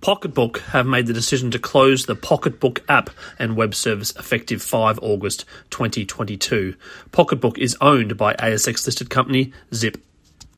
Pocketbook have made the decision to close the Pocketbook app and web service effective 5 August 2022. Pocketbook is owned by ASX listed company Zip